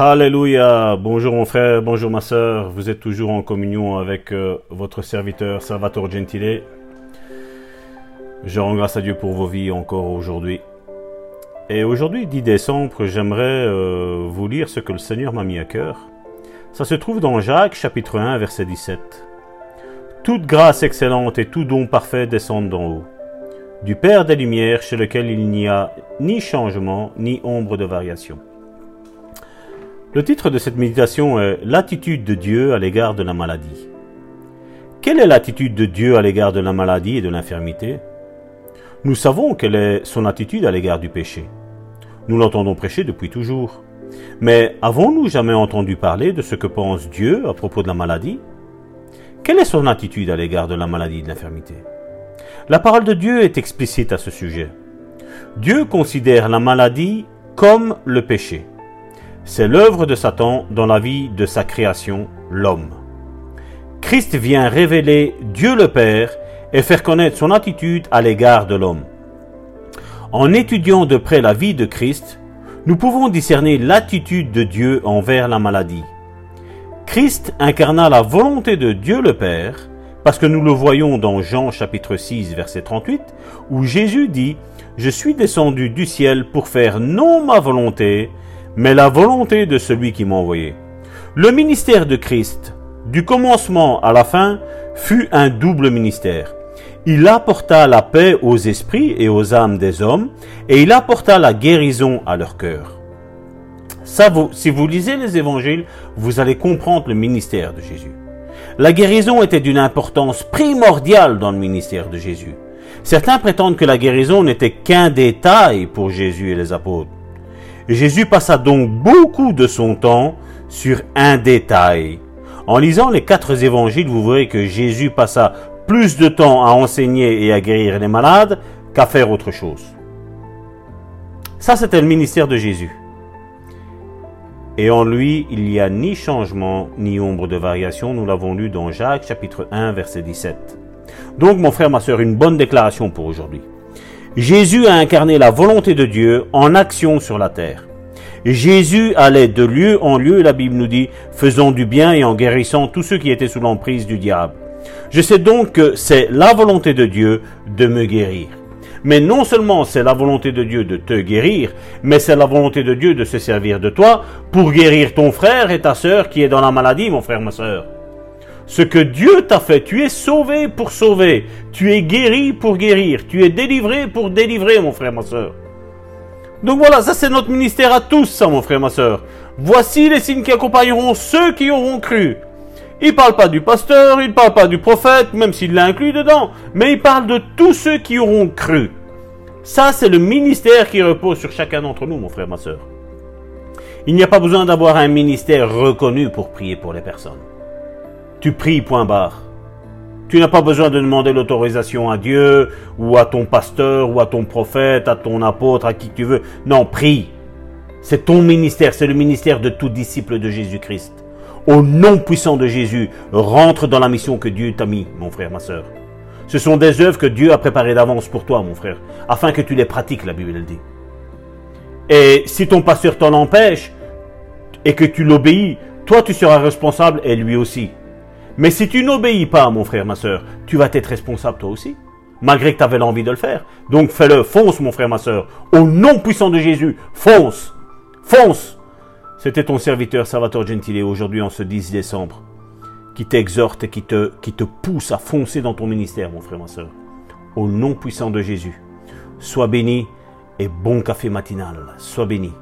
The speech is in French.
Alléluia. Bonjour mon frère, bonjour ma soeur. Vous êtes toujours en communion avec euh, votre serviteur Salvatore Gentile. Je rends grâce à Dieu pour vos vies encore aujourd'hui. Et aujourd'hui, 10 décembre, j'aimerais euh, vous lire ce que le Seigneur m'a mis à cœur. Ça se trouve dans Jacques chapitre 1 verset 17. Toute grâce excellente et tout don parfait descendent d'en haut, du Père des Lumières chez lequel il n'y a ni changement ni ombre de variation. Le titre de cette méditation est L'attitude de Dieu à l'égard de la maladie. Quelle est l'attitude de Dieu à l'égard de la maladie et de l'infirmité? Nous savons quelle est son attitude à l'égard du péché. Nous l'entendons prêcher depuis toujours. Mais avons-nous jamais entendu parler de ce que pense Dieu à propos de la maladie? Quelle est son attitude à l'égard de la maladie et de l'infirmité? La parole de Dieu est explicite à ce sujet. Dieu considère la maladie comme le péché. C'est l'œuvre de Satan dans la vie de sa création, l'homme. Christ vient révéler Dieu le Père et faire connaître son attitude à l'égard de l'homme. En étudiant de près la vie de Christ, nous pouvons discerner l'attitude de Dieu envers la maladie. Christ incarna la volonté de Dieu le Père, parce que nous le voyons dans Jean chapitre 6 verset 38, où Jésus dit, Je suis descendu du ciel pour faire non ma volonté, mais la volonté de celui qui m'a envoyé. Le ministère de Christ, du commencement à la fin, fut un double ministère. Il apporta la paix aux esprits et aux âmes des hommes, et il apporta la guérison à leur cœur. Si vous lisez les évangiles, vous allez comprendre le ministère de Jésus. La guérison était d'une importance primordiale dans le ministère de Jésus. Certains prétendent que la guérison n'était qu'un détail pour Jésus et les apôtres. Jésus passa donc beaucoup de son temps sur un détail. En lisant les quatre évangiles, vous verrez que Jésus passa plus de temps à enseigner et à guérir les malades qu'à faire autre chose. Ça, c'était le ministère de Jésus. Et en lui, il n'y a ni changement, ni ombre de variation. Nous l'avons lu dans Jacques chapitre 1, verset 17. Donc, mon frère, ma soeur, une bonne déclaration pour aujourd'hui. Jésus a incarné la volonté de Dieu en action sur la terre. Jésus allait de lieu en lieu, la Bible nous dit, faisant du bien et en guérissant tous ceux qui étaient sous l'emprise du diable. Je sais donc que c'est la volonté de Dieu de me guérir. Mais non seulement c'est la volonté de Dieu de te guérir, mais c'est la volonté de Dieu de se servir de toi pour guérir ton frère et ta sœur qui est dans la maladie, mon frère, ma sœur. Ce que Dieu t'a fait, tu es sauvé pour sauver, tu es guéri pour guérir, tu es délivré pour délivrer, mon frère, ma sœur. Donc voilà, ça c'est notre ministère à tous, ça, mon frère, ma sœur. Voici les signes qui accompagneront ceux qui auront cru. Il parle pas du pasteur, il parle pas du prophète, même s'il l'inclut dedans, mais il parle de tous ceux qui auront cru. Ça, c'est le ministère qui repose sur chacun d'entre nous, mon frère, ma soeur. Il n'y a pas besoin d'avoir un ministère reconnu pour prier pour les personnes. Tu pries, point barre. Tu n'as pas besoin de demander l'autorisation à Dieu, ou à ton pasteur, ou à ton prophète, à ton apôtre, à qui tu veux. Non, prie. C'est ton ministère, c'est le ministère de tout disciple de Jésus-Christ au nom puissant de Jésus, rentre dans la mission que Dieu t'a mis, mon frère, ma soeur. Ce sont des œuvres que Dieu a préparées d'avance pour toi, mon frère, afin que tu les pratiques, la Bible le dit. Et si ton pasteur t'en empêche et que tu l'obéis, toi tu seras responsable et lui aussi. Mais si tu n'obéis pas, mon frère, ma soeur, tu vas être responsable toi aussi, malgré que tu avais l'envie de le faire. Donc fais-le, fonce, mon frère, ma soeur. Au nom puissant de Jésus, fonce, fonce. C'était ton serviteur Salvatore Gentile aujourd'hui en ce 10 décembre qui t'exhorte et qui te, qui te pousse à foncer dans ton ministère, mon frère, ma soeur. Au nom puissant de Jésus, sois béni et bon café matinal. Sois béni.